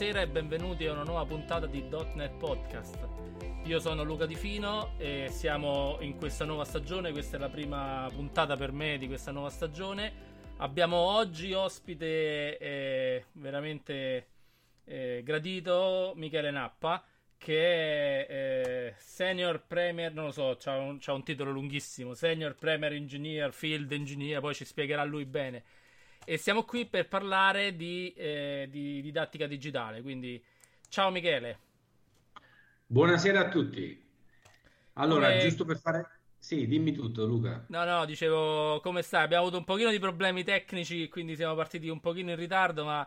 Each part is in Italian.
Buonasera e benvenuti a una nuova puntata di .NET Podcast. Io sono Luca Di Fino e siamo in questa nuova stagione, questa è la prima puntata per me di questa nuova stagione. Abbiamo oggi ospite eh, veramente eh, gradito Michele Nappa che è eh, Senior Premier, non lo so, c'ha un, c'ha un titolo lunghissimo, Senior Premier Engineer, Field Engineer, poi ci spiegherà lui bene e siamo qui per parlare di, eh, di didattica digitale. Quindi, ciao Michele. Buonasera a tutti. Allora, come... giusto per fare... Sì, dimmi tutto, Luca. No, no, dicevo, come stai? Abbiamo avuto un pochino di problemi tecnici, quindi siamo partiti un pochino in ritardo, ma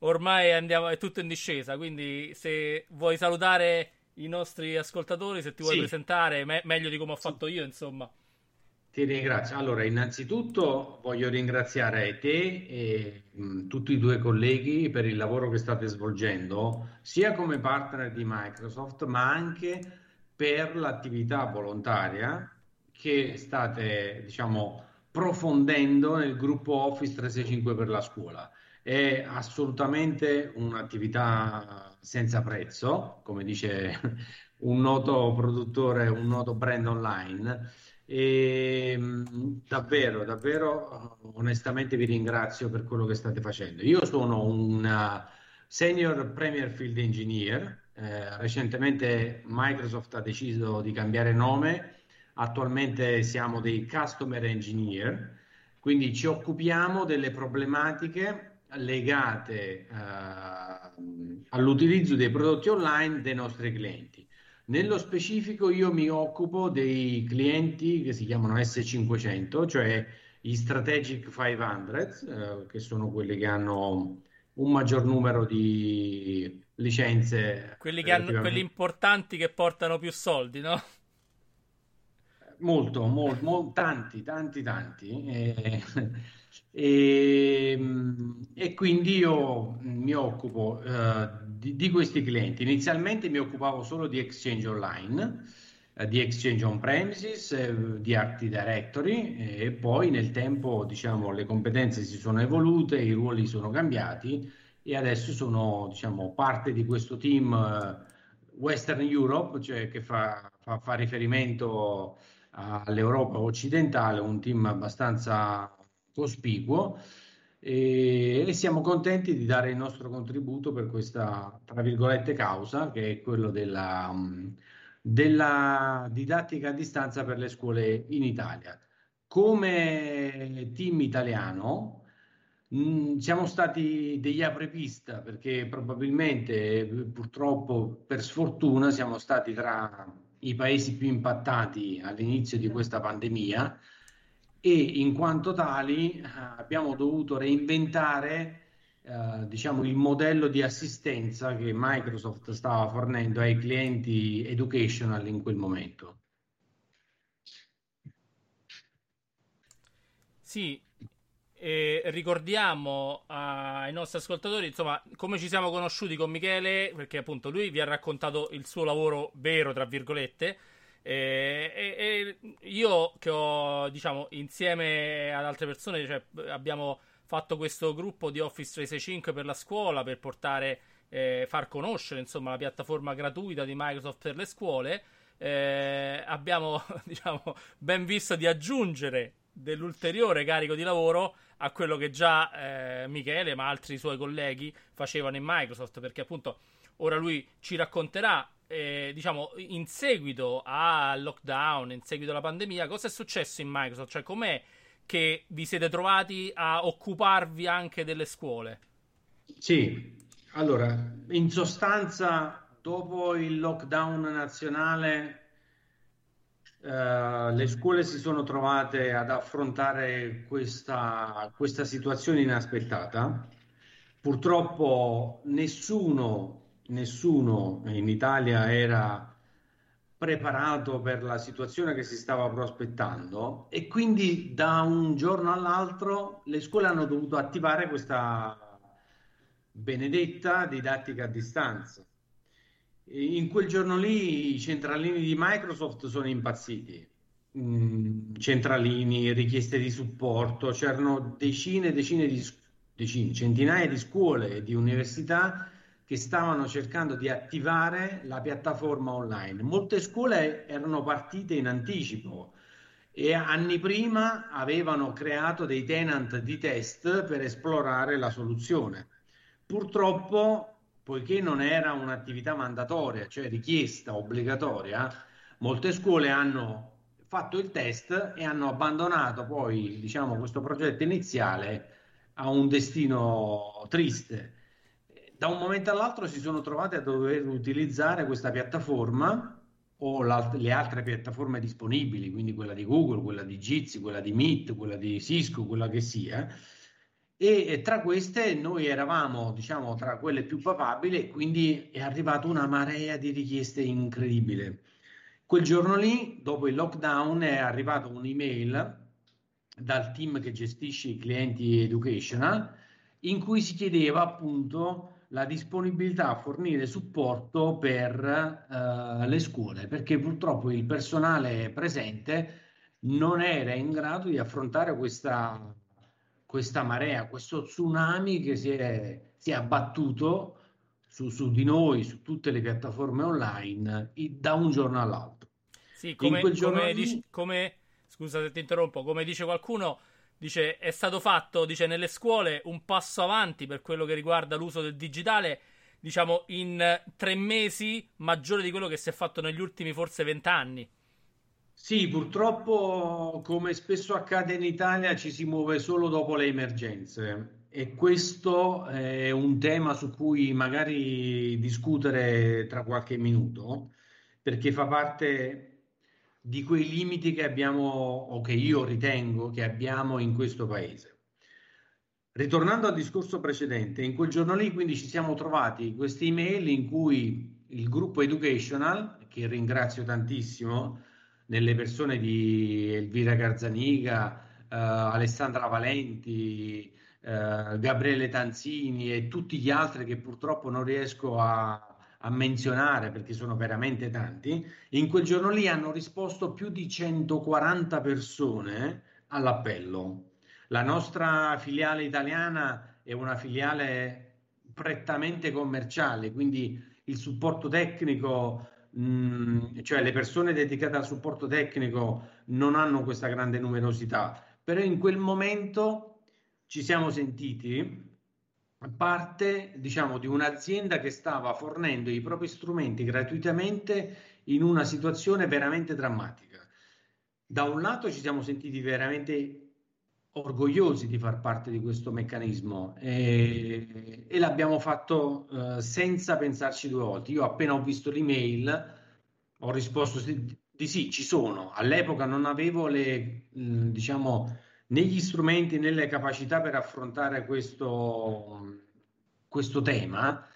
ormai andiamo, è tutto in discesa. Quindi, se vuoi salutare i nostri ascoltatori, se ti vuoi sì. presentare, me- meglio di come ho fatto io, insomma. Ti ringrazio. Allora, innanzitutto voglio ringraziare te e mh, tutti i tuoi colleghi per il lavoro che state svolgendo, sia come partner di Microsoft, ma anche per l'attività volontaria che state, diciamo, profondendo nel gruppo Office 365 per la scuola. È assolutamente un'attività senza prezzo, come dice un noto produttore, un noto brand online e ehm, davvero, davvero, onestamente vi ringrazio per quello che state facendo. Io sono un uh, senior Premier Field Engineer. Eh, recentemente Microsoft ha deciso di cambiare nome. Attualmente siamo dei Customer Engineer, quindi ci occupiamo delle problematiche legate uh, all'utilizzo dei prodotti online dei nostri clienti. Nello specifico io mi occupo dei clienti che si chiamano S500, cioè gli Strategic 500, eh, che sono quelli che hanno un maggior numero di licenze. Quelli, che hanno, quelli importanti che portano più soldi, no? Molto, molto, molto tanti, tanti, tanti. E, e, e, quindi io mi occupo uh, di, di, questi clienti. Inizialmente mi occupavo solo di Exchange Online, eh, di Exchange On Premises, eh, di Active Directory e poi nel tempo diciamo, le competenze si sono evolute, i ruoli sono cambiati e adesso sono diciamo, parte di questo team eh, Western Europe, cioè che fa, fa, fa riferimento all'Europa occidentale, un team abbastanza cospicuo e, siamo contenti di dare il nostro contributo per questa, tra virgolette, causa, che è quello della, della didattica a distanza per le scuole in Italia. Come team italiano, mh, siamo stati degli apripista perché probabilmente, purtroppo, per sfortuna, siamo stati tra i paesi più impattati all'inizio di questa pandemia e in quanto tali eh, abbiamo dovuto reinventare eh, diciamo, il modello di assistenza che Microsoft stava fornendo ai clienti educational in quel momento. Sì, e ricordiamo ai nostri ascoltatori insomma come ci siamo conosciuti con Michele perché appunto lui vi ha raccontato il suo lavoro vero tra virgolette e, e, e, io che ho, diciamo, insieme ad altre persone, cioè, abbiamo fatto questo gruppo di Office 365 per la scuola per portare, eh, far conoscere, insomma, la piattaforma gratuita di Microsoft per le scuole. Eh, abbiamo, diciamo, ben visto di aggiungere dell'ulteriore carico di lavoro a quello che già eh, Michele, ma altri suoi colleghi facevano in Microsoft, perché appunto ora lui ci racconterà eh, diciamo, in seguito al lockdown, in seguito alla pandemia, cosa è successo in Microsoft? Cioè, com'è che vi siete trovati a occuparvi anche delle scuole? Sì, allora, in sostanza, dopo il lockdown nazionale, Uh, le scuole si sono trovate ad affrontare questa, questa situazione inaspettata. Purtroppo nessuno nessuno in Italia era preparato per la situazione che si stava prospettando e quindi da un giorno all'altro le scuole hanno dovuto attivare questa benedetta didattica a distanza. In quel giorno lì i centralini di Microsoft sono impazziti. Mm, centralini, richieste di supporto, c'erano decine e decine di decine, centinaia di scuole e di università che stavano cercando di attivare la piattaforma online. Molte scuole erano partite in anticipo e anni prima avevano creato dei tenant di test per esplorare la soluzione. Purtroppo, poiché non era un'attività mandatoria, cioè richiesta obbligatoria, molte scuole hanno fatto il test e hanno abbandonato poi diciamo, questo progetto iniziale a un destino triste. Da un momento all'altro si sono trovati a dover utilizzare questa piattaforma o le altre piattaforme disponibili, quindi quella di Google, quella di Jitsi, quella di Meet, quella di Cisco, quella che sia. E, e tra queste noi eravamo, diciamo, tra quelle più papabili quindi è arrivata una marea di richieste incredibile. Quel giorno lì, dopo il lockdown, è arrivata un'email dal team che gestisce i clienti educational in cui si chiedeva appunto la disponibilità a fornire supporto per uh, le scuole, perché purtroppo il personale presente non era in grado di affrontare questa, questa marea, questo tsunami che si è, si è abbattuto su, su, di noi, su tutte le piattaforme online, da un giorno all'altro. Sì, come, come, lì... dici, come, scusa se ti interrompo, come dice qualcuno, dice è stato fatto, dice nelle scuole un passo avanti per quello che riguarda l'uso del digitale, diciamo in tre mesi maggiore di quello che si è fatto negli ultimi forse vent'anni. Sì, purtroppo come spesso accade in Italia ci si muove solo dopo le emergenze e questo è un tema su cui magari discutere tra qualche minuto perché fa parte di quei limiti che abbiamo o che io ritengo che abbiamo in questo paese. Ritornando al discorso precedente, in quel giorno lì quindi ci siamo trovati queste email in cui il gruppo educational, che ringrazio tantissimo, nelle persone di Elvira Garzaniga, eh, Alessandra Valenti, eh, Gabriele Tanzini e tutti gli altri che purtroppo non riesco a, a menzionare perché sono veramente tanti, in quel giorno lì hanno risposto più di 140 persone all'appello. La nostra filiale italiana è una filiale prettamente commerciale, quindi il supporto tecnico, mh, mm, cioè le persone dedicate al supporto tecnico non hanno questa grande numerosità, però in quel momento ci siamo sentiti parte diciamo, di un'azienda che stava fornendo i propri strumenti gratuitamente in una situazione veramente drammatica. Da un lato ci siamo sentiti veramente orgogliosi di far parte di questo meccanismo e, e l'abbiamo fatto uh, senza pensarci due volte. Io appena ho visto l'email ho risposto di, sì, ci sono. All'epoca non avevo le, mh, diciamo, né gli strumenti né le capacità per affrontare questo, questo tema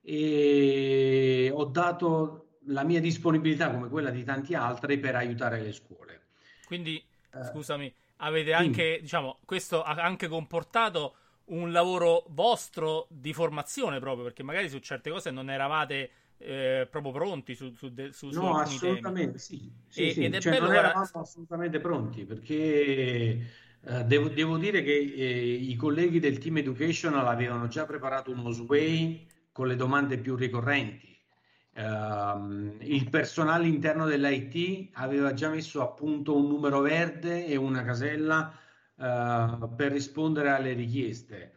e ho dato la mia disponibilità come quella di tanti altri per aiutare le scuole. Quindi, eh, scusami, avete anche, sì. diciamo, questo ha anche comportato un lavoro vostro di formazione proprio, perché magari su certe cose non eravate eh, proprio pronti su, su, de, su, no, assolutamente temi. sì, sì, e, sì. Ed è cioè, bello, non eravamo guarda... assolutamente pronti perché Uh, devo, devo, dire che eh, i colleghi del team educational avevano già preparato uno sway con le domande più ricorrenti. Uh, il personale interno dell'IT aveva già messo a punto un numero verde e una casella uh, per rispondere alle richieste.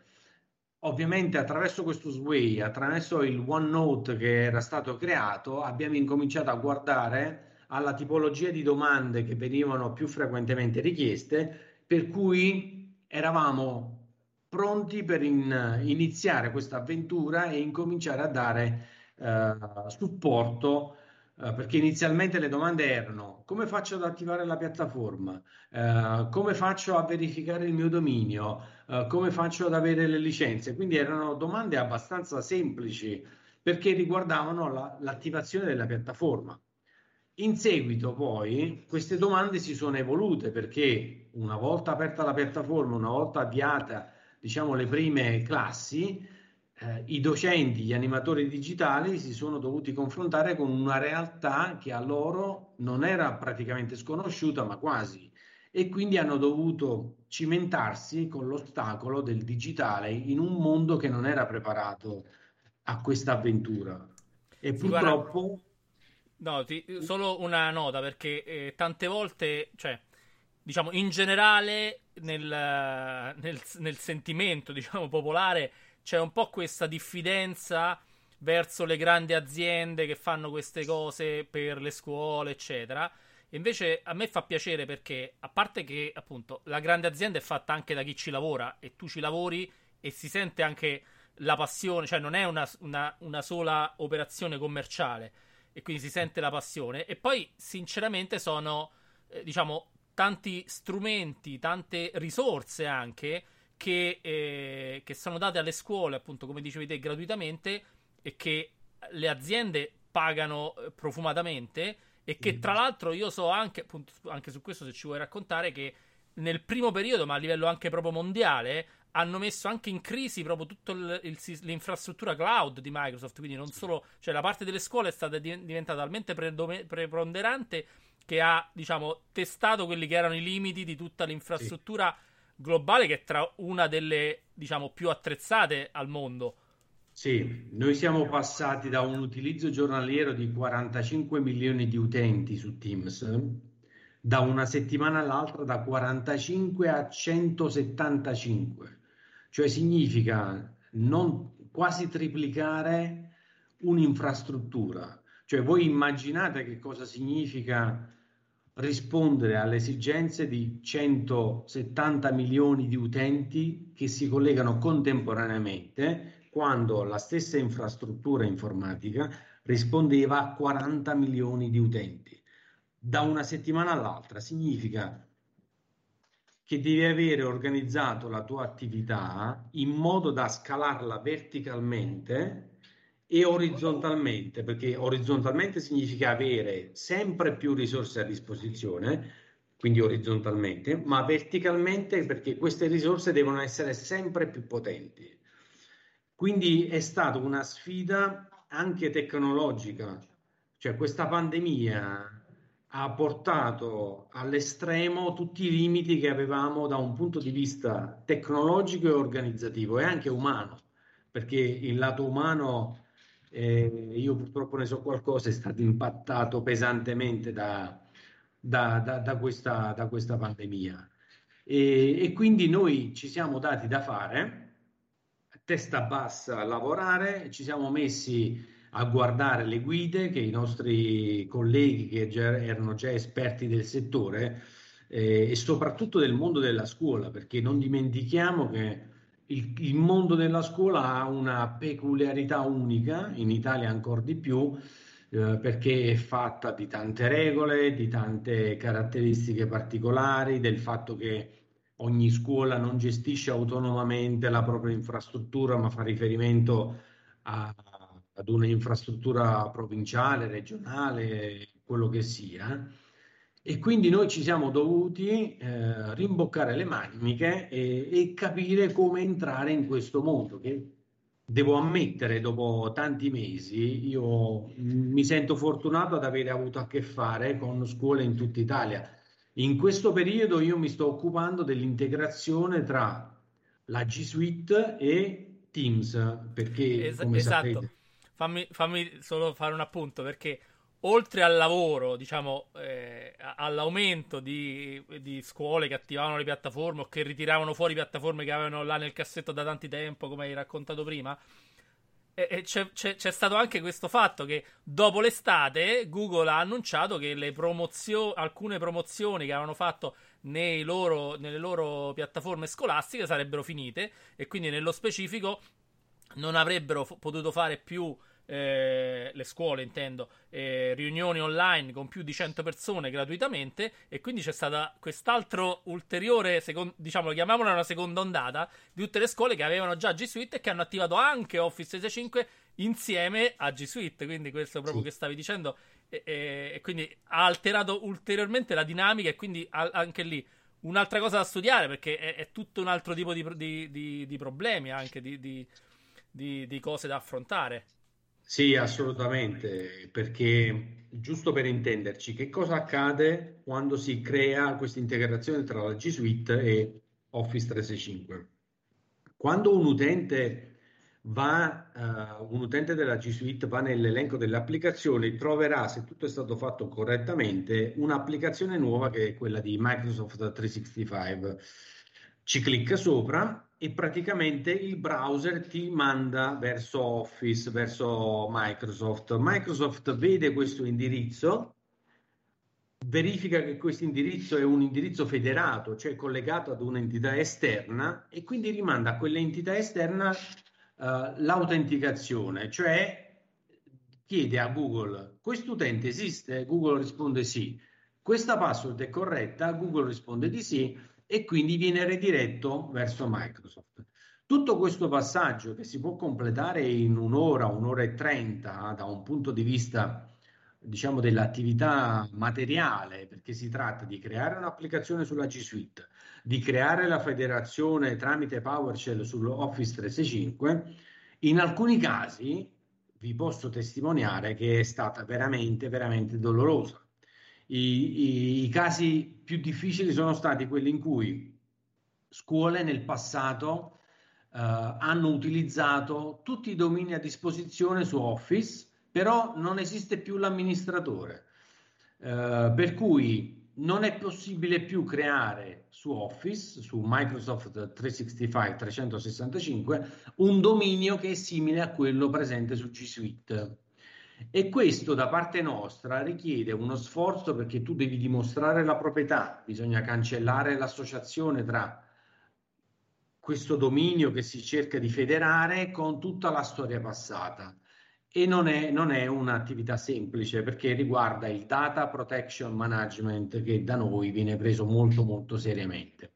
Ovviamente attraverso questo sway, attraverso il OneNote che era stato creato, abbiamo incominciato a guardare alla tipologia di domande che venivano più frequentemente richieste per cui eravamo pronti per in, iniziare questa avventura e incominciare a dare eh, supporto eh, perché inizialmente le domande erano come faccio ad attivare la piattaforma, eh, come faccio a verificare il mio dominio, eh, come faccio ad avere le licenze, quindi erano domande abbastanza semplici perché riguardavano la, l'attivazione della piattaforma. In seguito poi queste domande si sono evolute perché una volta aperta la piattaforma, una volta avviata diciamo le prime classi, eh, i docenti, gli animatori digitali si sono dovuti confrontare con una realtà che a loro non era praticamente sconosciuta, ma quasi, e quindi hanno dovuto cimentarsi con l'ostacolo del digitale in un mondo che non era preparato a questa avventura. E purtroppo... No, ti, solo una nota perché eh, tante volte, cioè, diciamo, in generale nel, nel, nel sentimento, diciamo, popolare c'è un po' questa diffidenza verso le grandi aziende che fanno queste cose per le scuole, eccetera. Invece a me fa piacere perché, a parte che appunto la grande azienda è fatta anche da chi ci lavora e tu ci lavori e si sente anche la passione, cioè non è una, una, una sola operazione commerciale e quindi si sente la passione. E poi, sinceramente, sono, eh, diciamo, tanti strumenti, tante risorse anche che, eh, che sono date alle scuole, appunto, come dicevi te, gratuitamente e che le aziende pagano eh, profumatamente e che mm. tra l'altro io so anche, appunto, anche su questo se ci vuoi raccontare, che nel primo periodo, ma a livello anche proprio mondiale, hanno messo anche in crisi proprio tutta l'infrastruttura cloud di Microsoft, quindi non solo, cioè la parte delle scuole è stata diventata talmente preponderante che ha, diciamo, testato quelli che erano i limiti di tutta l'infrastruttura sì. globale che è tra una delle, diciamo, più attrezzate al mondo. Sì, noi siamo passati da un utilizzo giornaliero di 45 milioni di utenti su Teams, da una settimana all'altra da 45 a 175, cioè significa non quasi triplicare un'infrastruttura. Cioè voi immaginate che cosa significa rispondere alle esigenze di 170 milioni di utenti che si collegano contemporaneamente quando la stessa infrastruttura informatica rispondeva a 40 milioni di utenti. Da una settimana all'altra significa che devi avere organizzato la tua attività in modo da scalarla verticalmente e orizzontalmente, perché orizzontalmente significa avere sempre più risorse a disposizione, quindi orizzontalmente, ma verticalmente perché queste risorse devono essere sempre più potenti. Quindi è stata una sfida anche tecnologica, cioè questa pandemia ha portato all'estremo tutti i limiti che avevamo da un punto di vista tecnologico e organizzativo e anche umano, perché il lato umano, eh, io purtroppo ne so qualcosa, è stato impattato pesantemente da, da, da, da questa, questa, pandemia. E, e quindi noi ci siamo dati da fare testa bassa a lavorare, ci siamo messi a guardare le guide che i nostri colleghi che già, erano già esperti del settore eh, e soprattutto del mondo della scuola, perché non dimentichiamo che il, il, mondo della scuola ha una peculiarità unica, in Italia ancora di più, eh, perché è fatta di tante regole, di tante caratteristiche particolari, del fatto che ogni scuola non gestisce autonomamente la propria infrastruttura, ma fa riferimento a, ad un'infrastruttura provinciale, regionale, quello che sia. E quindi noi ci siamo dovuti eh, rimboccare le maniche e, e, capire come entrare in questo mondo che devo ammettere dopo tanti mesi io mi sento fortunato ad avere avuto a che fare con scuole in tutta Italia in questo periodo io mi sto occupando dell'integrazione tra la G Suite e Teams, perché es- come esatto. Sapete... Fammi, fammi, solo fare un appunto perché oltre al lavoro, diciamo, eh, all'aumento di, di, scuole che attivavano le piattaforme o che ritiravano fuori piattaforme che avevano là nel cassetto da tanti tempo, come hai raccontato prima, e c'è, c'è, c'è, stato anche questo fatto che dopo l'estate Google ha annunciato che promozio- alcune promozioni che avevano fatto loro, nelle loro piattaforme scolastiche sarebbero finite e quindi nello specifico non avrebbero f- potuto fare più eh, le scuole intendo, eh, riunioni online con più di 100 persone gratuitamente e quindi c'è stata quest'altro ulteriore, second, diciamo, chiamiamola una seconda ondata di tutte le scuole che avevano già G Suite e che hanno attivato anche Office 365 insieme a G Suite, quindi questo proprio sì. che stavi dicendo e, e, e, quindi ha alterato ulteriormente la dinamica e quindi a, anche lì un'altra cosa da studiare perché è, è tutto un altro tipo di, di, di, di problemi anche di, di cose da affrontare. Sì, assolutamente, perché giusto per intenderci, che cosa accade quando si crea questa integrazione tra la G Suite e Office 365? Quando un utente va, uh, un utente della G Suite va nell'elenco delle applicazioni, troverà, se tutto è stato fatto correttamente, un'applicazione nuova che è quella di Microsoft 365. Ci clicca sopra e praticamente il browser ti manda verso Office, verso Microsoft. Microsoft vede questo indirizzo verifica che questo indirizzo è un indirizzo federato, cioè collegato ad un'entità esterna e quindi rimanda a quell'entità esterna uh, l'autenticazione, cioè chiede a Google questo utente esiste? Google risponde sì. Questa password è corretta? Google risponde di sì e quindi viene rediretto verso Microsoft. Tutto questo passaggio che si può completare in un'ora, un'ora e trenta da un punto di vista diciamo, dell'attività materiale, perché si tratta di creare un'applicazione sulla G Suite, di creare la federazione tramite PowerShell sull'Office 365, in alcuni casi vi posso testimoniare che è stata veramente, veramente dolorosa. I, i, I, casi più difficili sono stati quelli in cui scuole nel passato uh, hanno utilizzato tutti i domini a disposizione su Office però non esiste più l'amministratore, eh, per cui non è possibile più creare su Office, su Microsoft 365, 365, un dominio che è simile a quello presente su G Suite. E questo da parte nostra richiede uno sforzo perché tu devi dimostrare la proprietà, bisogna cancellare l'associazione tra questo dominio che si cerca di federare con tutta la storia passata e non è, non è, un'attività semplice perché riguarda il data protection management che da noi viene preso molto molto seriamente.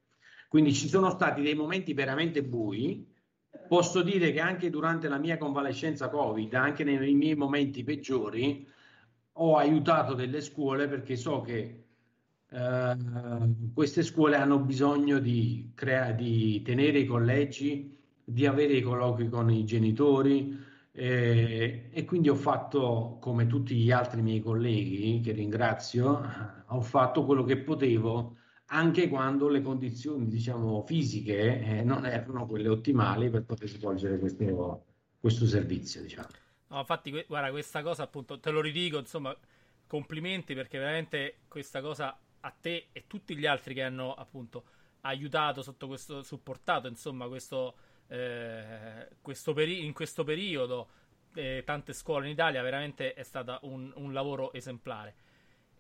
Quindi ci sono stati dei momenti veramente bui. Posso dire che anche durante la mia convalescenza Covid, anche nei miei momenti peggiori, ho aiutato delle scuole perché so che eh, queste scuole hanno bisogno di, crea- di tenere i collegi, di avere i colloqui con i genitori, e, e, quindi ho fatto, come tutti gli altri miei colleghi, che ringrazio, ho fatto quello che potevo anche quando le condizioni, diciamo, fisiche eh, non erano quelle ottimali per poter svolgere questo, questo servizio, diciamo. No, infatti, guarda, questa cosa appunto, te lo ridico, insomma, complimenti perché veramente questa cosa a te e tutti gli altri che hanno appunto aiutato sotto questo, supportato, insomma, questo eh, questo peri- in questo periodo eh, tante scuole in Italia veramente è stato un, un lavoro esemplare.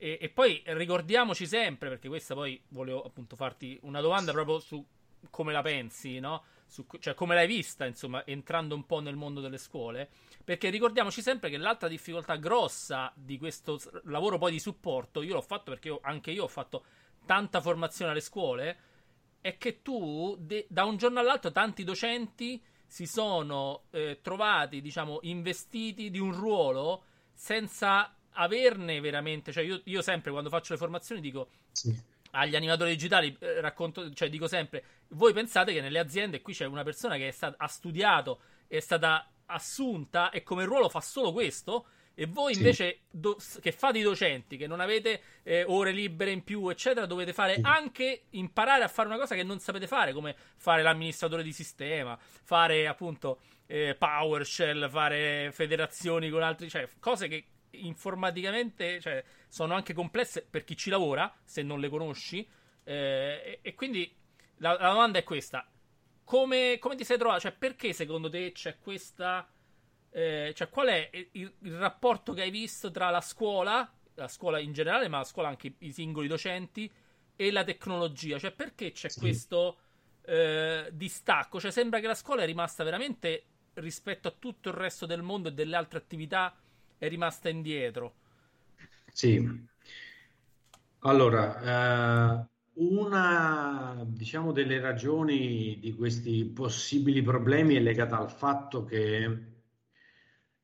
E, e, poi ricordiamoci sempre, perché questa poi volevo appunto farti una domanda proprio su come la pensi, no? Su, cioè come l'hai vista, insomma, entrando un po' nel mondo delle scuole. Perché ricordiamoci sempre che l'altra difficoltà grossa di questo lavoro poi di supporto, io l'ho fatto perché io, anche io ho fatto tanta formazione alle scuole, è che tu de- da un giorno all'altro tanti docenti si sono eh, trovati, diciamo, investiti di un ruolo senza averne veramente. Cioè, io, io sempre quando faccio le formazioni dico sì. agli animatori digitali, eh, racconto, cioè dico sempre: voi pensate che nelle aziende qui c'è una persona che stata, ha studiato, è stata assunta e come ruolo fa solo questo e voi sì. invece do, che fate i docenti, che non avete eh, ore libere in più, eccetera, dovete fare sì. anche imparare a fare una cosa che non sapete fare, come fare l'amministratore di sistema, fare appunto eh, PowerShell, fare federazioni con altri, cioè cose che informaticamente cioè, sono anche complesse per chi ci lavora, se non le conosci. Eh, e, e, quindi la, la, domanda è questa: come, come ti sei trovato? Cioè, perché secondo te c'è questa eh, cioè, qual è il, il, rapporto che hai visto tra la scuola, la scuola in generale, ma la scuola anche i singoli docenti, e la tecnologia? Cioè, perché c'è sì. questo eh, distacco? Cioè, sembra che la scuola è rimasta veramente rispetto a tutto il resto del mondo e delle altre attività, è rimasta indietro. Sì. Allora, eh, una diciamo delle ragioni di questi possibili problemi è legata al fatto che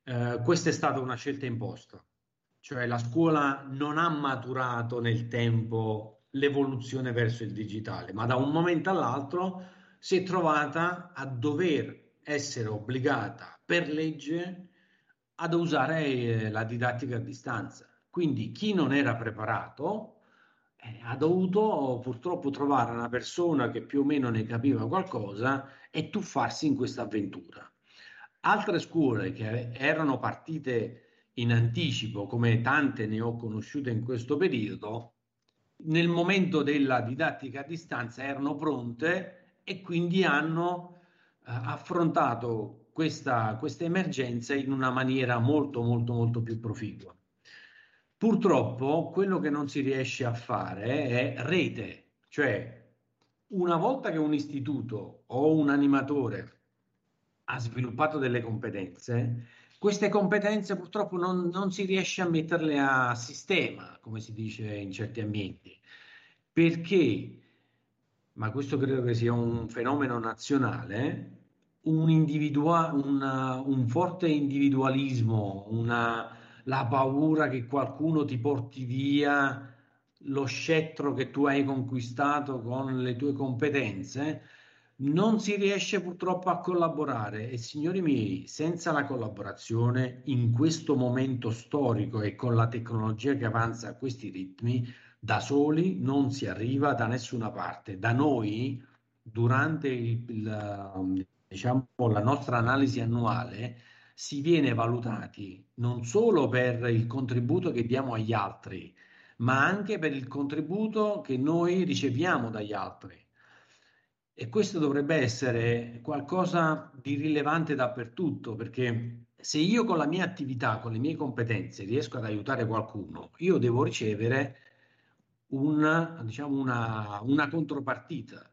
eh, questa è stata una scelta imposta, cioè la scuola non ha maturato nel tempo l'evoluzione verso il digitale, ma da un momento all'altro si è trovata a dover essere obbligata per legge ad usare eh, la didattica a distanza. Quindi chi non era preparato eh, ha dovuto purtroppo trovare una persona che più o meno ne capiva qualcosa e tuffarsi in questa avventura Altre scuole che erano partite in anticipo, come tante ne ho conosciute in questo periodo, nel momento della didattica a distanza erano pronte e quindi hanno eh, affrontato questa, questa emergenza in una maniera molto molto molto più proficua. Purtroppo quello che non si riesce a fare è rete, cioè una volta che un istituto o un animatore ha sviluppato delle competenze, queste competenze purtroppo non, non, si riesce a metterle a sistema, come si dice in certi ambienti, perché, ma questo credo che sia un fenomeno nazionale, un, individua- una, un forte individualismo, una, la paura che qualcuno ti porti via lo scettro che tu hai conquistato con le tue competenze, non si riesce purtroppo a collaborare e signori miei, senza la collaborazione in questo momento storico e con la tecnologia che avanza a questi ritmi, da soli non si arriva da nessuna parte. Da noi, durante il, il, diciamo, la nostra analisi annuale, si viene valutati non solo per il contributo che diamo agli altri, ma anche per il contributo che noi riceviamo dagli altri. E questo dovrebbe essere qualcosa di rilevante dappertutto, perché se io con la mia attività, con le mie competenze riesco ad aiutare qualcuno, io devo ricevere una, diciamo una, una contropartita.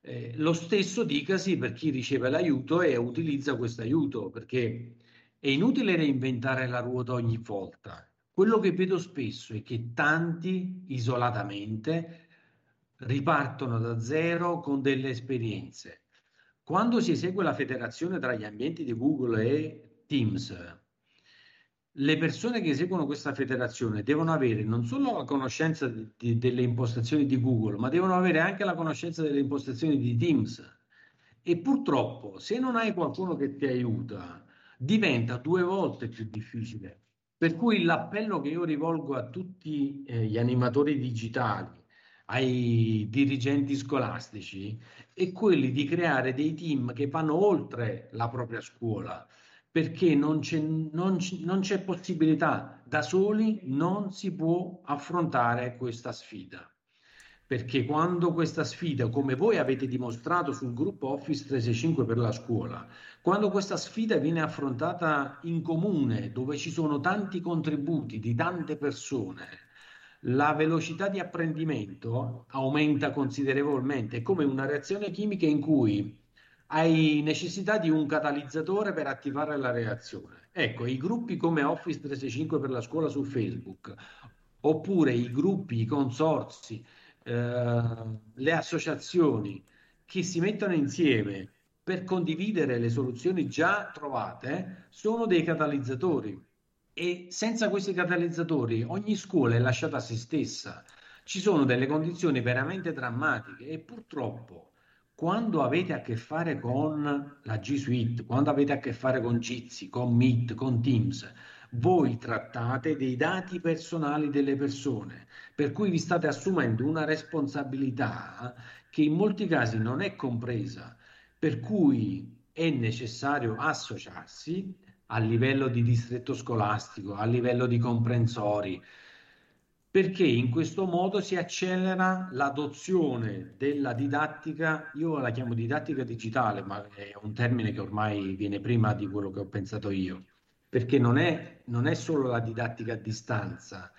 Eh, lo stesso dicasi per chi riceve l'aiuto e utilizza questo aiuto, perché è inutile reinventare la ruota ogni volta. Quello che vedo spesso è che tanti isolatamente ripartono da zero con delle esperienze. Quando si esegue la federazione tra gli ambienti di Google e Teams, le persone che eseguono questa federazione devono avere non solo la conoscenza di, di, delle impostazioni di Google, ma devono avere anche la conoscenza delle impostazioni di Teams. E purtroppo, se non hai qualcuno che ti aiuta, diventa due volte più difficile. Per cui l'appello che io rivolgo a tutti eh, gli animatori digitali, ai dirigenti scolastici è quelli di creare dei team che vanno oltre la propria scuola, perché non c'è, non, non c'è possibilità, da soli non si può affrontare questa sfida. Perché quando questa sfida, come voi avete dimostrato sul gruppo Office 365 per la scuola, quando questa sfida viene affrontata in comune, dove ci sono tanti contributi di tante persone, la velocità di apprendimento aumenta considerevolmente, è come una reazione chimica in cui hai necessità di un catalizzatore per attivare la reazione. Ecco, i gruppi come Office 365 per la scuola su Facebook, oppure i gruppi, i consorzi, eh, le associazioni che si mettono insieme per condividere le soluzioni già trovate, sono dei catalizzatori e senza questi catalizzatori ogni scuola è lasciata a se stessa. Ci sono delle condizioni veramente drammatiche e purtroppo quando avete a che fare con la G Suite, quando avete a che fare con Jitsi, con Meet, con Teams, voi trattate dei dati personali delle persone, per cui vi state assumendo una responsabilità che in molti casi non è compresa, per cui è necessario associarsi a livello di distretto scolastico, a livello di comprensori, perché in questo modo si accelera l'adozione della didattica, io la chiamo didattica digitale, ma è un termine che ormai viene prima di quello che ho pensato io, perché non è, non è solo la didattica a distanza,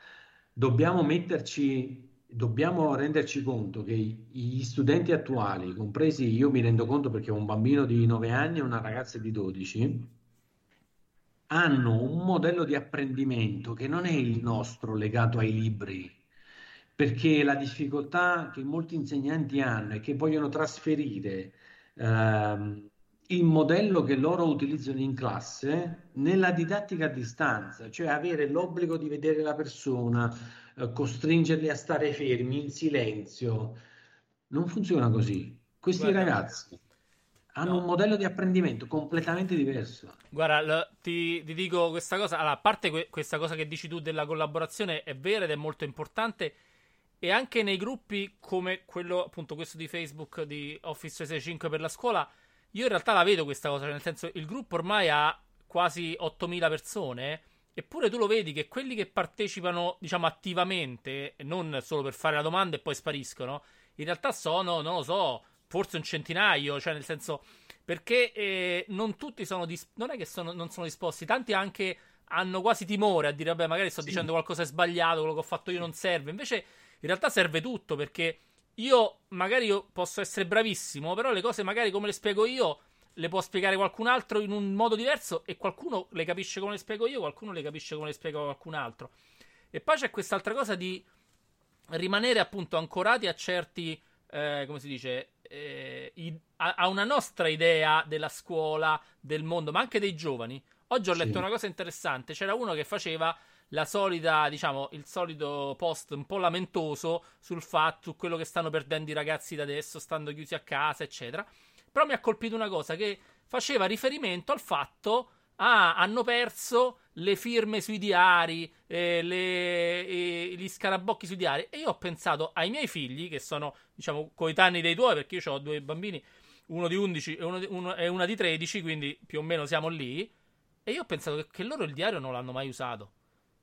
dobbiamo metterci dobbiamo renderci conto che gli studenti attuali, compresi io mi rendo conto perché ho un bambino di 9 anni e una ragazza di 12, hanno un modello di apprendimento che non è il nostro legato ai libri, perché la difficoltà che molti insegnanti hanno è che vogliono trasferire ehm, il modello che loro utilizzano in classe nella didattica a distanza, cioè avere l'obbligo di vedere la persona, eh, costringerli a stare fermi in silenzio. Non funziona così. Questi Guarda. ragazzi hanno no. un modello di apprendimento completamente diverso. Guarda, l- ti, ti, dico questa cosa. Allora, a parte que- questa cosa che dici tu della collaborazione, è vera ed è molto importante. E anche nei gruppi come quello, appunto, questo di Facebook di Office 365 per la scuola, io in realtà la vedo questa cosa, cioè nel senso il gruppo ormai ha quasi 8000 persone, eppure tu lo vedi che quelli che partecipano, diciamo, attivamente, non solo per fare la domanda e poi spariscono, in realtà sono, non lo so, forse un centinaio, cioè nel senso perché eh, non tutti sono dis- non è che sono, non sono disposti, tanti anche hanno quasi timore a dire vabbè magari sto sì. dicendo qualcosa è sbagliato, quello che ho fatto io non serve, invece in realtà serve tutto perché io magari io posso essere bravissimo, però le cose magari come le spiego io le può spiegare qualcun altro in un modo diverso e qualcuno le capisce come le spiego io, qualcuno le capisce come le spiega qualcun altro. E poi c'è quest'altra cosa di rimanere appunto ancorati a certi, eh, come si dice, eh, i, a, a, una nostra idea della scuola, del mondo, ma anche dei giovani. Oggi ho letto sì. una cosa interessante, c'era uno che faceva la solita, diciamo, il solito post un po' lamentoso sul fatto, su quello che stanno perdendo i ragazzi da adesso, stando chiusi a casa, eccetera. Però mi ha colpito una cosa che faceva riferimento al fatto ah, hanno perso le firme sui diari, eh, le, eh, gli scarabocchi sui diari. E io ho pensato ai miei figli, che sono, diciamo, coetanei dei tuoi, perché io ho due bambini, uno di 11 e, uno di, uno, e una di 13, quindi più o meno siamo lì. E io ho pensato che, che loro il diario non l'hanno mai usato.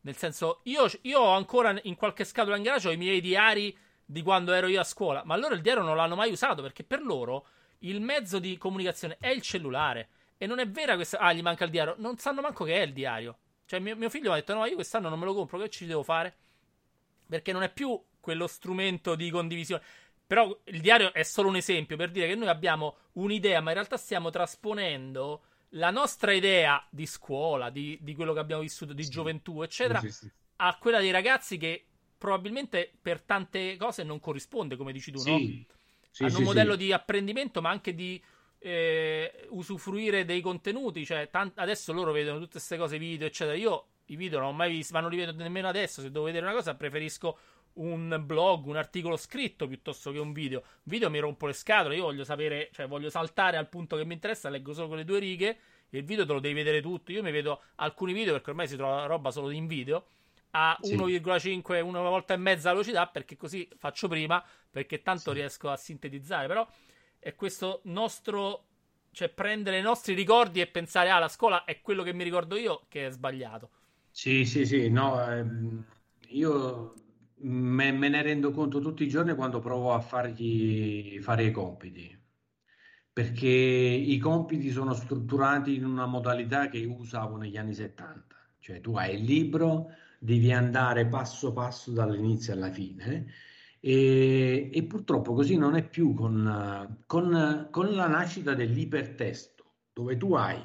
Nel senso, io, io ho ancora in qualche scatola in garage i miei diari di quando ero io a scuola, ma loro il diario non l'hanno mai usato perché per loro il mezzo di comunicazione è il cellulare. E non è vera questa. Ah, gli manca il diario. Non sanno manco che è il diario. Cioè, mio, mio figlio mi ha detto: No, io quest'anno non me lo compro, che ci devo fare? Perché non è più quello strumento di condivisione. Però il diario è solo un esempio per dire che noi abbiamo un'idea, ma in realtà stiamo trasponendo la nostra idea di scuola, di, di quello che abbiamo vissuto, di sì. gioventù, eccetera, sì, sì, a quella dei ragazzi che probabilmente per tante cose non corrisponde, come dici tu, no? Hanno un modello di apprendimento, ma anche di eh, usufruire dei contenuti. Cioè, tant- adesso loro vedono tutte queste cose, video, eccetera. Io i video non ho mai visto, ma non li vedo nemmeno adesso. Se devo vedere una cosa, preferisco un blog, un articolo scritto piuttosto che un video. Un video mi rompo le scatole, io voglio sapere, cioè voglio saltare al punto che mi interessa, leggo solo quelle due righe e il video te lo devi vedere tutto. Io mi vedo alcuni video perché ormai si trova roba solo in video a sì. 1,5, una volta e mezza velocità perché così faccio prima perché tanto sì. riesco a sintetizzare, però è questo nostro cioè prendere i nostri ricordi e pensare ah la scuola è quello che mi ricordo io che è sbagliato. Sì, sì, sì, no, ehm, io me, me, ne rendo conto tutti i giorni quando provo a fargli fare i compiti, perché i compiti sono strutturati in una modalità che io usavo negli anni 70, cioè tu hai il libro, devi andare passo passo dall'inizio alla fine e, e purtroppo così non è più con, con, con la nascita dell'ipertesto, dove tu hai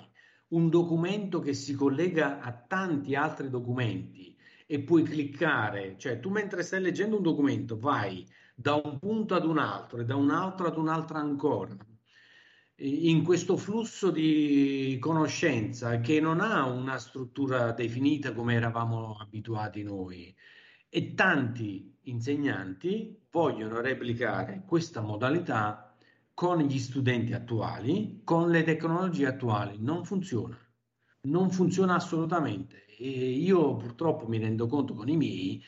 un documento che si collega a tanti altri documenti e puoi cliccare, cioè tu mentre stai leggendo un documento vai da un punto ad un altro e da un altro ad un altro ancora, in questo flusso di conoscenza che non ha una struttura definita come eravamo abituati noi e tanti insegnanti vogliono replicare questa modalità con gli studenti attuali, con le tecnologie attuali. Non funziona, non funziona assolutamente. E io purtroppo mi rendo conto con i miei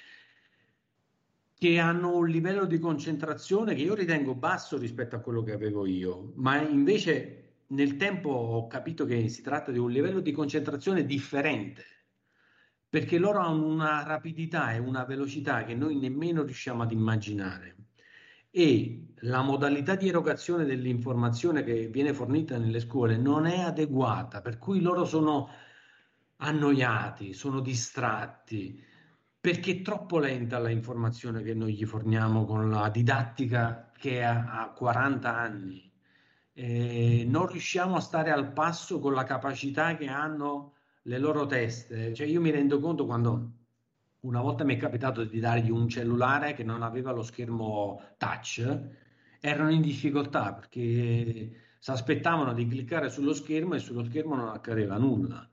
che hanno un livello di concentrazione che io ritengo basso rispetto a quello che avevo io, ma invece nel tempo ho capito che si tratta di un livello di concentrazione differente, perché loro hanno una rapidità e una velocità che noi nemmeno riusciamo ad immaginare. E la modalità di erogazione dell'informazione che viene fornita nelle scuole non è adeguata, per cui loro sono annoiati, sono distratti, perché è troppo lenta la informazione che noi gli forniamo con la didattica che ha, ha 40 anni. Eh, non riusciamo a stare al passo con la capacità che hanno le loro teste. Cioè io mi rendo conto quando una volta mi è capitato di dargli un cellulare che non aveva lo schermo touch, erano in difficoltà perché si aspettavano di cliccare sullo schermo e sullo schermo non accadeva nulla.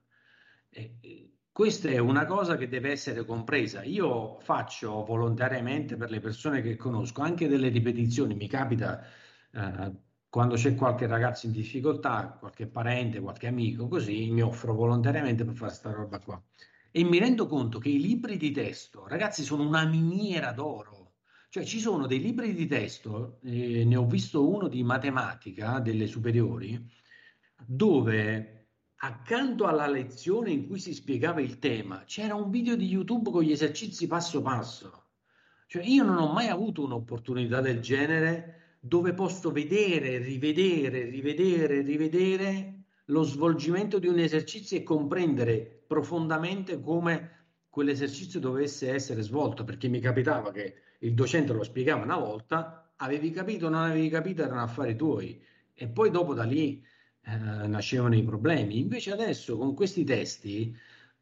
E, questa è una cosa che deve essere compresa. Io faccio volontariamente per le persone che conosco anche delle ripetizioni. Mi capita eh, quando c'è qualche ragazzo in difficoltà, qualche parente, qualche amico, così mi offro volontariamente per fare questa roba qua. E mi rendo conto che i libri di testo, ragazzi, sono una miniera d'oro. Cioè ci sono dei libri di testo, eh, ne ho visto uno di matematica delle superiori, dove accanto alla lezione in cui si spiegava il tema c'era un video di YouTube con gli esercizi passo passo. Cioè io non ho mai avuto un'opportunità del genere dove posso vedere, rivedere, rivedere, rivedere lo svolgimento di un esercizio e comprendere profondamente come quell'esercizio dovesse essere svolto, perché mi capitava che il docente lo spiegava una volta, avevi capito o non avevi capito erano affari tuoi e poi dopo da lì eh, nascevano i problemi. Invece adesso con questi testi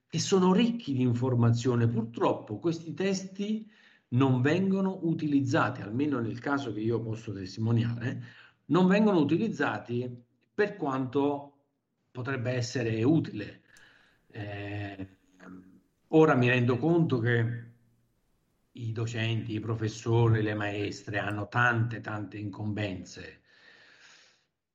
che sono ricchi di informazione, purtroppo questi testi non vengono utilizzati, almeno nel caso che io posso testimoniare, non vengono utilizzati per quanto potrebbe essere utile. Eh, ora mi rendo conto che i docenti, i professori, le maestre hanno tante, tante incombenze,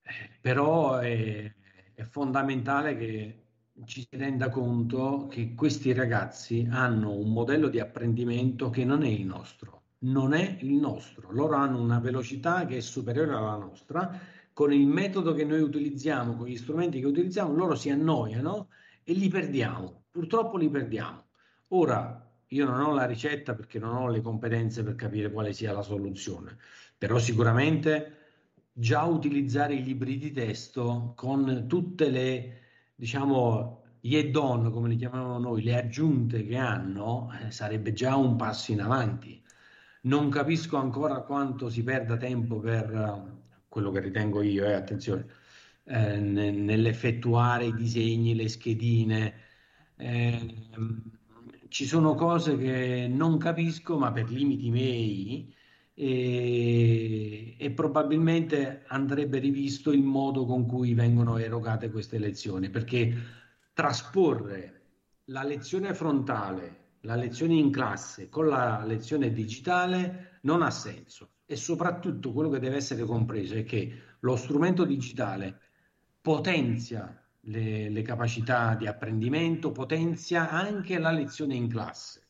eh, però è, è fondamentale che ci si renda conto che questi ragazzi hanno un modello di apprendimento che non è il nostro, non è il nostro. Loro hanno una velocità che è superiore alla nostra. Con il metodo che noi utilizziamo, con gli strumenti che utilizziamo, loro si annoiano e li perdiamo. Purtroppo li perdiamo. Ora, io non ho la ricetta perché non ho le competenze per capire quale sia la soluzione, però sicuramente già utilizzare i libri di testo con tutte le diciamo, gli add-on, come li chiamiamo noi, le aggiunte che hanno, eh, sarebbe già un passo in avanti. Non capisco ancora quanto si perda tempo per uh, quello che ritengo io, eh, attenzione, eh, nell'effettuare i disegni, le schedine. Eh, ci sono cose che non capisco, ma per limiti miei, e, e, probabilmente andrebbe rivisto il modo con cui vengono erogate queste lezioni, perché trasporre la lezione frontale, la lezione in classe con la lezione digitale non ha senso. E soprattutto quello che deve essere compreso è che lo strumento digitale potenzia le, le capacità di apprendimento, potenzia anche la lezione in classe,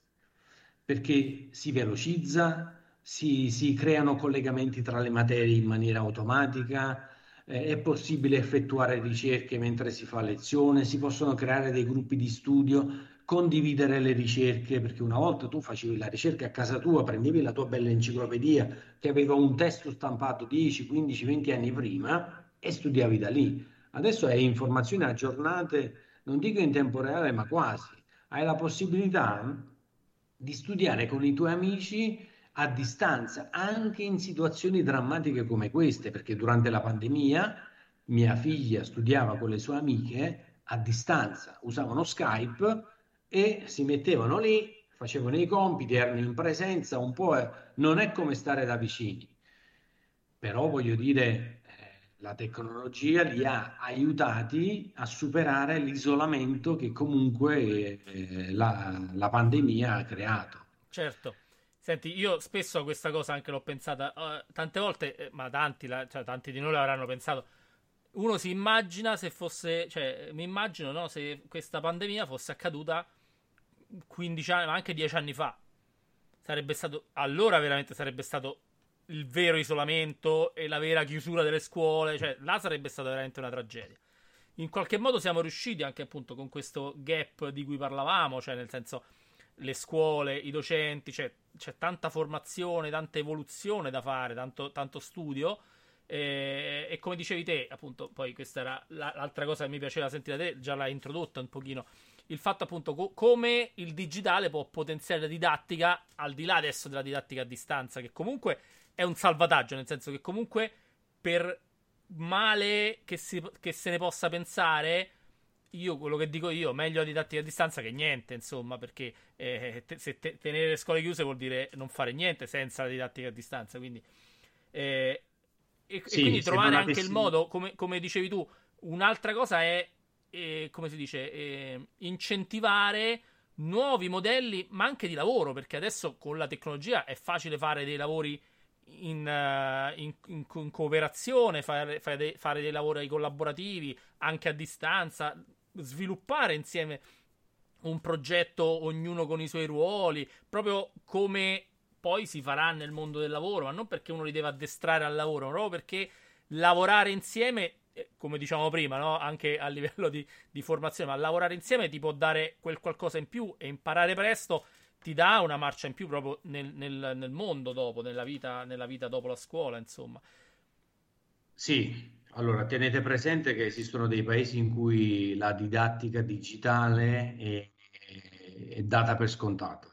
perché si velocizza, si, si creano collegamenti tra le materie in maniera automatica, eh, è possibile effettuare ricerche mentre si fa lezione, si possono creare dei gruppi di studio, condividere le ricerche, perché una volta tu facevi la ricerca a casa tua, prendevi la tua bella enciclopedia che aveva un testo stampato 10, 15, 20 anni prima e studiavi da lì. Adesso hai informazioni aggiornate, non dico in tempo reale, ma quasi. Hai la possibilità di studiare con i tuoi amici a distanza, anche in situazioni drammatiche come queste, perché durante la pandemia mia figlia studiava con le sue amiche a distanza, usavano Skype e si mettevano lì, facevano i compiti, erano in presenza, un po' non è come stare da vicini, però voglio dire, eh, la tecnologia li ha aiutati a superare l'isolamento che comunque eh, la, la pandemia ha creato. Certo. Senti, io spesso questa cosa anche l'ho pensata, uh, tante volte, eh, ma tanti, la, cioè, tanti di noi l'avranno pensato. Uno si immagina se fosse, cioè, mi immagino no, se questa pandemia fosse accaduta 15 anni, ma anche 10 anni fa. Sarebbe stato, allora veramente sarebbe stato il vero isolamento e la vera chiusura delle scuole, cioè là sarebbe stata veramente una tragedia. In qualche modo siamo riusciti anche appunto con questo gap di cui parlavamo, cioè nel senso le scuole, i docenti, cioè c'è tanta formazione, tanta evoluzione da fare, tanto, tanto studio. E, e, come dicevi te, appunto, poi questa era l'altra cosa che mi piaceva sentire da te, già l'hai introdotta un pochino. Il fatto, appunto, co- come il digitale può potenziare la didattica al di là adesso della didattica a distanza, che comunque è un salvataggio, nel senso che comunque per male che, si, che se ne possa pensare, io quello che dico io, meglio la didattica a distanza che niente, insomma, perché eh, te, se te, tenere le scuole chiuse vuol dire non fare niente senza la didattica a distanza, quindi... Eh, e, sì, e, quindi trovare anche il modo, come, come, dicevi tu, un'altra cosa è, eh, come si dice, eh, incentivare nuovi modelli, ma anche di lavoro, perché adesso con la tecnologia è facile fare dei lavori in, uh, in, in, in cooperazione, fare, fare, dei, fare, dei, lavori collaborativi anche a distanza, sviluppare insieme un progetto, ognuno con i suoi ruoli, proprio come poi si farà nel mondo del lavoro, ma non perché uno li deve addestrare al lavoro, ma proprio perché lavorare insieme eh, come diciamo prima, no? anche a livello di, di, formazione, ma lavorare insieme ti può dare quel qualcosa in più e imparare presto ti dà una marcia in più proprio nel, nel, nel mondo dopo, nella vita, nella vita dopo la scuola, insomma. Sì, allora tenete presente che esistono dei paesi in cui la didattica digitale è, è data per scontata,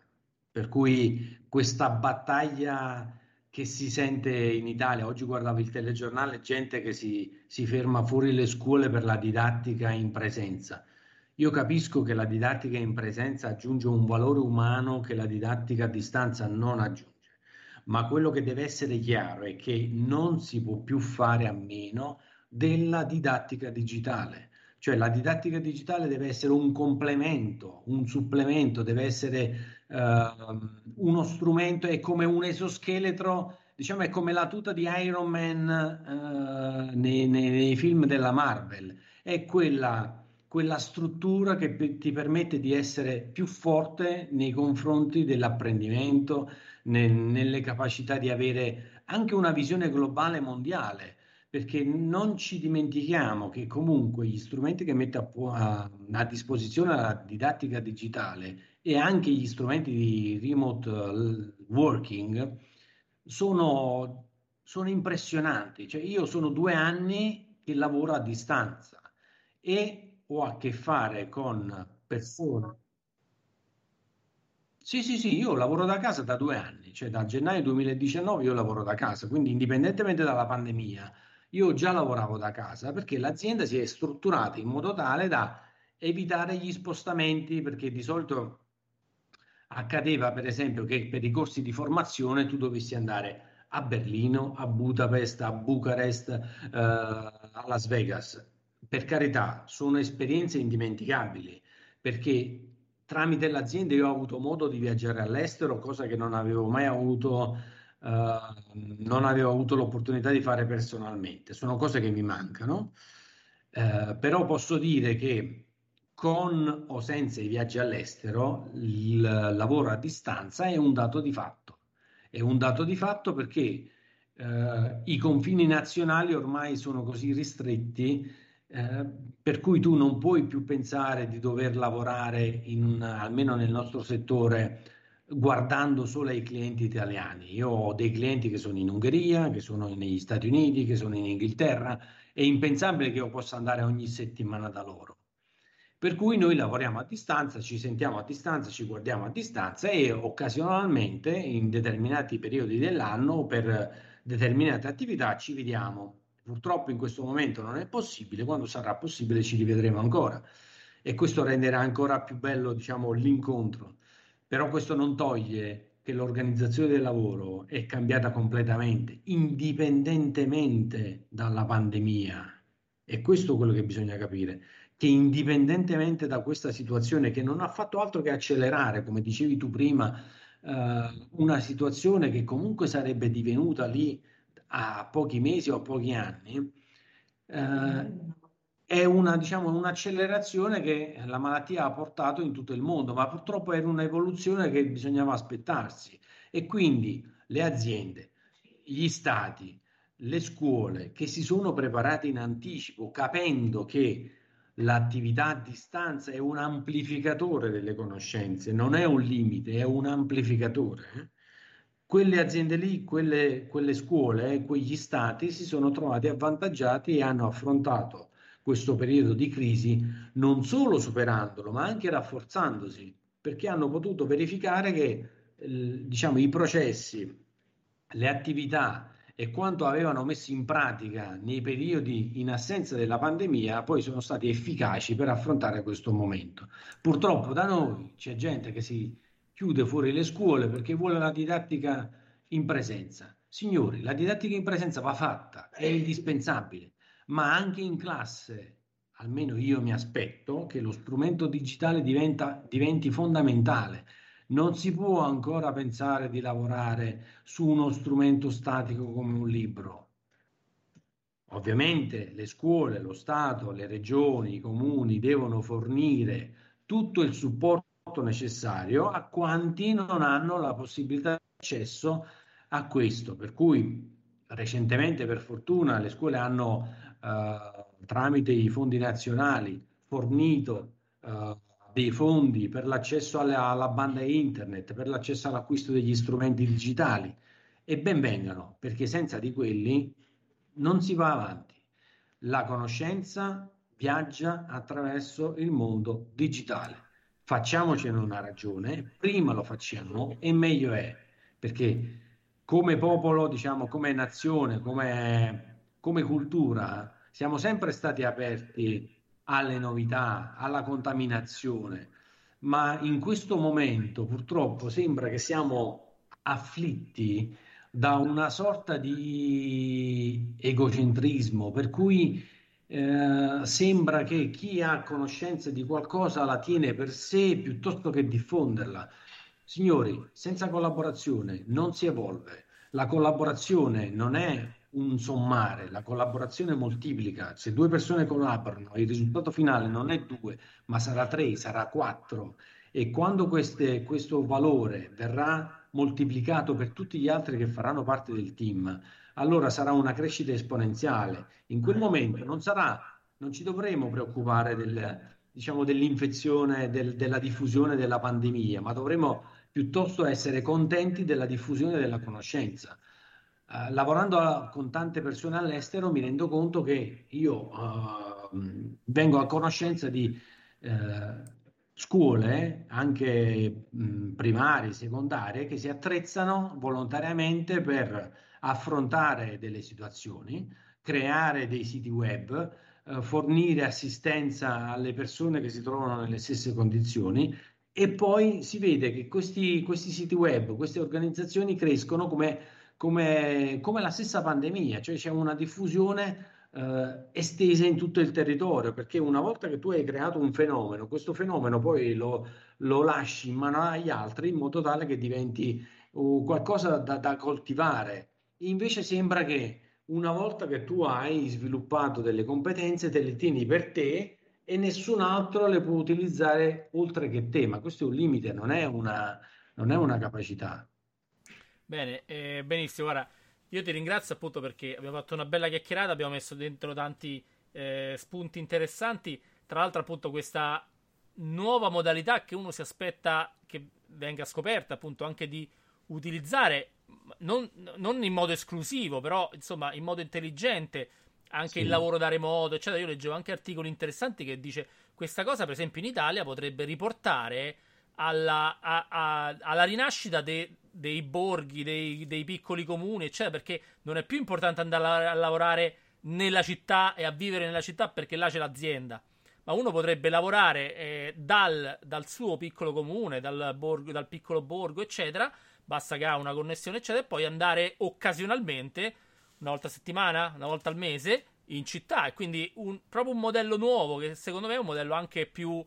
per cui questa battaglia che si sente in Italia, oggi guardavo il telegiornale, gente che si, si ferma fuori le scuole per la didattica in presenza. Io capisco che la didattica in presenza aggiunge un valore umano che la didattica a distanza non aggiunge, ma quello che deve essere chiaro è che non si può più fare a meno della didattica digitale. Cioè la didattica digitale deve essere un complemento, un supplemento, deve essere uh, uno strumento, è come un esoscheletro, diciamo è come la tuta di Iron Man uh, nei, nei, nei, film della Marvel, è quella, quella struttura che pe- ti permette di essere più forte nei confronti dell'apprendimento, nel, nelle capacità di avere anche una visione globale mondiale perché non ci dimentichiamo che comunque gli strumenti che mette a, a, a, disposizione la didattica digitale e anche gli strumenti di remote working sono, sono impressionanti. Cioè io sono due anni che lavoro a distanza e ho a che fare con persone. Sì, sì, sì, io lavoro da casa da due anni, cioè da gennaio 2019 io lavoro da casa, quindi indipendentemente dalla pandemia io già lavoravo da casa perché l'azienda si è strutturata in modo tale da evitare gli spostamenti, perché di solito accadeva per esempio che per i corsi di formazione tu dovessi andare a Berlino, a Budapest, a Bucarest, eh, a Las Vegas. Per carità, sono esperienze indimenticabili perché tramite l'azienda io ho avuto modo di viaggiare all'estero, cosa che non avevo mai avuto non avevo avuto l'opportunità di fare personalmente. Sono cose che mi mancano, uh, però posso dire che con o senza i viaggi all'estero il lavoro a distanza è un dato di fatto. È un dato di fatto perché uh, i confini nazionali ormai sono così ristretti eh, per cui tu non puoi più pensare di dover lavorare in, almeno nel nostro settore guardando solo ai clienti italiani. Io ho dei clienti che sono in Ungheria, che sono negli Stati Uniti, che sono in Inghilterra, è impensabile che io possa andare ogni settimana da loro. Per cui noi lavoriamo a distanza, ci sentiamo a distanza, ci guardiamo a distanza e occasionalmente in determinati periodi dell'anno per determinate attività ci vediamo. Purtroppo in questo momento non è possibile, quando sarà possibile ci rivedremo ancora e questo renderà ancora più bello diciamo, l'incontro. Però questo non toglie che l'organizzazione del lavoro è cambiata completamente, indipendentemente dalla pandemia. E questo è quello che bisogna capire, che indipendentemente da questa situazione che non ha fatto altro che accelerare, come dicevi tu prima, eh, una situazione che comunque sarebbe divenuta lì a pochi mesi o a pochi anni, eh, è una, diciamo, un'accelerazione che la malattia ha portato in tutto il mondo, ma purtroppo era un'evoluzione che bisognava aspettarsi. E quindi le aziende, gli stati, le scuole che si sono preparate in anticipo, capendo che l'attività a distanza è un amplificatore delle conoscenze, non è un limite, è un amplificatore. Eh. Quelle aziende lì, quelle, quelle scuole, quegli stati si sono trovati avvantaggiati e hanno affrontato questo periodo di crisi non solo superandolo, ma anche rafforzandosi, perché hanno potuto verificare che eh, diciamo, i processi, le attività e quanto avevano messo in pratica nei periodi in assenza della pandemia poi sono stati efficaci per affrontare questo momento. Purtroppo da noi c'è gente che si chiude fuori le scuole perché vuole la didattica in presenza. Signori, la didattica in presenza va fatta, è indispensabile ma anche in classe, almeno io mi aspetto, che lo strumento digitale diventa, diventi fondamentale. Non si può ancora pensare di lavorare su uno strumento statico come un libro. Ovviamente le scuole, lo Stato, le regioni, i comuni devono fornire tutto il supporto necessario a quanti non hanno la possibilità di accesso a questo. Per cui recentemente, per fortuna, le scuole hanno uh, tramite i fondi nazionali fornito eh, dei fondi per l'accesso alla, alla banda internet, per l'accesso all'acquisto degli strumenti digitali e ben vengano, perché senza di quelli non si va avanti. La conoscenza viaggia attraverso il mondo digitale. Facciamocene una ragione, prima lo facciamo e meglio è, perché come popolo, diciamo, come nazione, come, come cultura, siamo sempre stati aperti alle novità, alla contaminazione, ma in questo momento purtroppo sembra che siamo afflitti da una sorta di egocentrismo, per cui eh, sembra che chi ha conoscenza di qualcosa la tiene per sé piuttosto che diffonderla. Signori, senza collaborazione non si evolve. La collaborazione non è un sommare, la collaborazione moltiplica. Se due persone collaborano, il risultato finale non è due, ma sarà tre, sarà quattro. E quando queste, questo valore verrà moltiplicato per tutti gli altri che faranno parte del team, allora sarà una crescita esponenziale. In quel momento non sarà, non ci dovremo preoccupare del, diciamo, dell'infezione, del, della diffusione della pandemia, ma dovremo piuttosto essere contenti della diffusione della conoscenza. Uh, lavorando con tante persone all'estero mi rendo conto che io uh, vengo a conoscenza di uh, scuole, anche mh, primarie, secondarie, che si attrezzano volontariamente per affrontare delle situazioni, creare dei siti web, fornire assistenza alle persone che si trovano nelle stesse condizioni e poi si vede che questi, questi siti web, queste organizzazioni crescono come, come, come, la stessa pandemia, cioè c'è una diffusione eh, estesa in tutto il territorio, perché una volta che tu hai creato un fenomeno, questo fenomeno poi lo, lo lasci in mano agli altri in modo tale che diventi uh, qualcosa da, da coltivare. Invece sembra che una volta che tu hai sviluppato delle competenze, te le tieni per te e nessun altro le può utilizzare oltre che te, ma questo è un limite, non è una, non è una capacità. Bene, eh, benissimo, guarda, io ti ringrazio appunto perché abbiamo fatto una bella chiacchierata, abbiamo messo dentro tanti eh, spunti interessanti, tra l'altro appunto questa nuova modalità che uno si aspetta che venga scoperta appunto anche di utilizzare non, non in modo esclusivo, però insomma in modo intelligente anche sì. il lavoro da remoto, eccetera. Io leggevo anche articoli interessanti che dice questa cosa, per esempio, in Italia potrebbe riportare alla, a, a, alla rinascita de, dei borghi, dei, dei, piccoli comuni, eccetera, perché non è più importante andare a, a, lavorare nella città e a vivere nella città perché là c'è l'azienda. Ma uno potrebbe lavorare eh, dal, dal, suo piccolo comune, dal, borgo, dal piccolo borgo, eccetera. Basta che ha una connessione, eccetera, e poi andare occasionalmente una volta a settimana, una volta al mese in città e quindi un, proprio un modello nuovo che secondo me è un modello anche più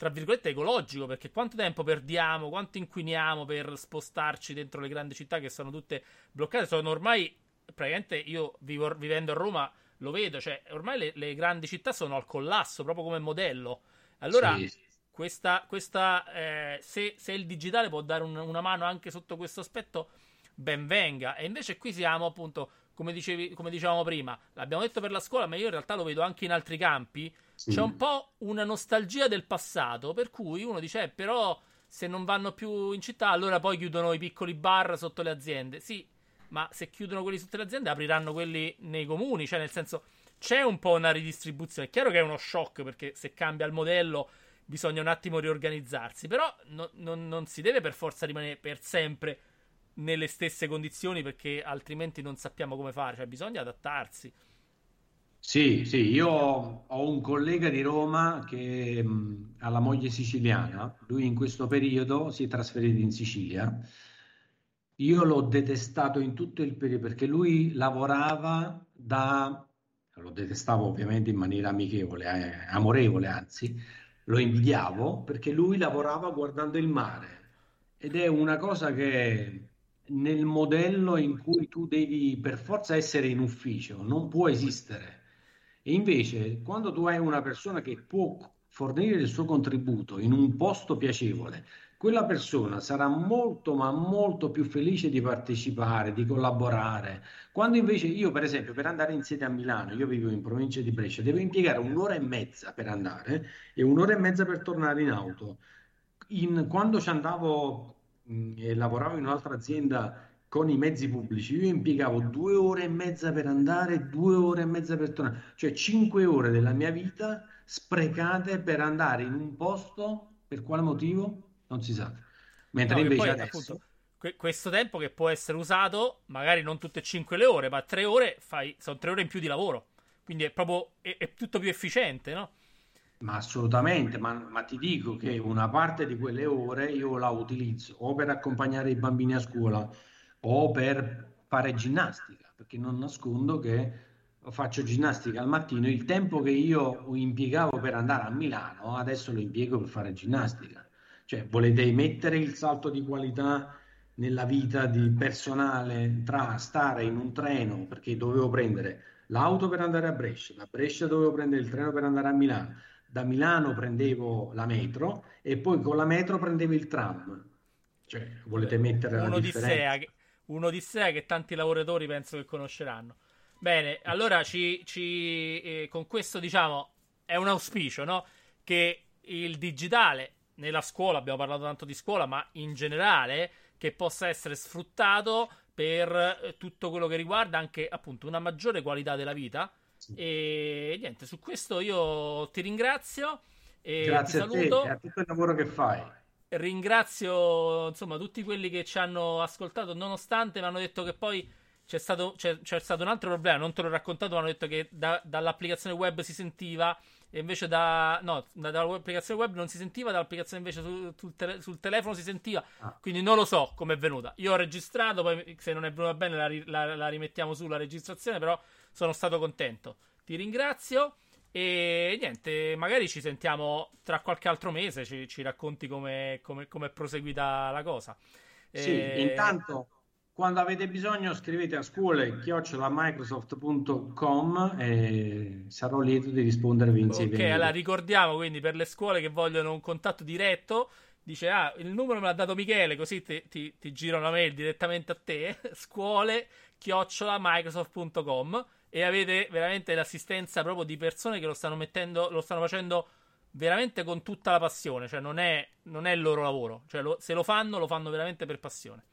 tra virgolette ecologico perché quanto tempo perdiamo, quanto inquiniamo per spostarci dentro le grandi città che sono tutte bloccate, sono ormai praticamente io vivo, vivendo a Roma lo vedo, cioè ormai le, le, grandi città sono al collasso proprio come modello. Allora sì. questa, questa eh, se, se, il digitale può dare un, una mano anche sotto questo aspetto ben venga e invece qui siamo appunto come, dicevi, come dicevamo prima, l'abbiamo detto per la scuola, ma io in realtà lo vedo anche in altri campi. Sì. C'è un po' una nostalgia del passato, per cui uno dice, eh, però se non vanno più in città, allora poi chiudono i piccoli bar sotto le aziende. Sì, ma se chiudono quelli sotto le aziende, apriranno quelli nei comuni, cioè nel senso c'è un po' una ridistribuzione. È chiaro che è uno shock perché se cambia il modello bisogna un attimo riorganizzarsi, però no, non, non si deve per forza rimanere per sempre nelle stesse condizioni perché altrimenti non sappiamo come fare, cioè bisogna adattarsi. Sì, sì, io ho un collega di Roma che mh, ha la moglie siciliana, lui in questo periodo si è trasferito in Sicilia. Io l'ho detestato in tutto il periodo perché lui lavorava da, lo detestavo ovviamente in maniera amichevole, eh, amorevole anzi, lo invidiavo perché lui lavorava guardando il mare ed è una cosa che nel modello in cui tu devi per forza essere in ufficio, non può esistere. E invece, quando tu hai una persona che può fornire il suo contributo in un posto piacevole, quella persona sarà molto ma molto più felice di partecipare, di collaborare. Quando invece io, per esempio, per andare in sede a Milano, io vivo in provincia di Brescia, devo impiegare un'ora e mezza per andare e un'ora e mezza per tornare in auto. In, quando ci andavo mh, e lavoravo in un'altra azienda con i mezzi pubblici, io impiegavo due ore e mezza per andare, due ore e mezza per tornare, cioè cinque ore della mia vita sprecate per andare in un posto, per quale motivo? non si sa. Mentre no, invece poi, adesso... Appunto, que- questo tempo che può essere usato, magari non tutte e cinque le ore, ma tre ore, fai... sono tre ore in più di lavoro. Quindi è proprio è, è tutto più efficiente, no? Ma assolutamente, ma, ma, ti dico che una parte di quelle ore io la utilizzo o per accompagnare i bambini a scuola o per fare ginnastica, perché non nascondo che faccio ginnastica al mattino, il tempo che io impiegavo per andare a Milano adesso lo impiego per fare ginnastica. Cioè, volete mettere il salto di qualità nella vita di personale tra stare in un treno perché dovevo prendere l'auto per andare a Brescia, da Brescia dovevo prendere il treno per andare a Milano, da Milano prendevo la metro e poi con la metro prendevo il tram. Cioè, volete mettere la un'odissea che, un'odissea che tanti lavoratori penso che conosceranno. Bene, allora ci, ci, eh, con questo diciamo è un auspicio, no? Che il digitale nella scuola, abbiamo parlato tanto di scuola, ma in generale che possa essere sfruttato per eh, tutto quello che riguarda anche appunto una maggiore qualità della vita. E niente, su questo io ti ringrazio e Grazie ti saluto. a te e a tutto il lavoro che fai. Ringrazio insomma tutti quelli che ci hanno ascoltato, nonostante mi hanno detto che poi c'è stato, c'è, c'è stato un altro problema, non te l'ho raccontato, ma hanno detto che da, dall'applicazione web si sentiva e invece da, no, dall'applicazione web non si sentiva, dall'applicazione invece sul, sul, tele, sul telefono si sentiva. Ah. Quindi non lo so come è venuta. Io ho registrato, poi se non è venuta bene la, la, la rimettiamo sulla registrazione, però sono stato contento. Ti ringrazio. E niente, magari ci sentiamo tra qualche altro mese, ci, ci racconti come è proseguita la cosa. Sì, e... intanto quando avete bisogno scrivete a scuole chiocciolamicrosoft.com e sarò lieto di rispondervi insieme. Ok, allora ricordiamo quindi per le scuole che vogliono un contatto diretto, dice ah il numero me l'ha dato Michele così ti, ti, ti giro una mail direttamente a te, scuole chiocciolamicrosoft.com e avete veramente l'assistenza proprio di persone che lo stanno mettendo, lo stanno facendo veramente con tutta la passione, cioè non è, non è il loro lavoro, cioè lo, se lo fanno lo fanno veramente per passione.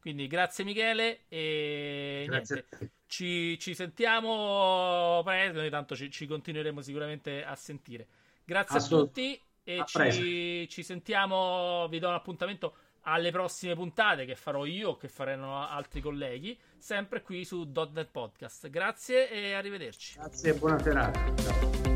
Quindi grazie Michele e grazie. niente, ci, ci, sentiamo presto, ogni tanto ci, ci, continueremo sicuramente a sentire. Grazie a tutti e ci, ci, sentiamo, vi do un appuntamento alle prossime puntate che farò io o che faranno altri colleghi, sempre qui su .NET Podcast. Grazie e arrivederci. Grazie e buona serata. Ciao.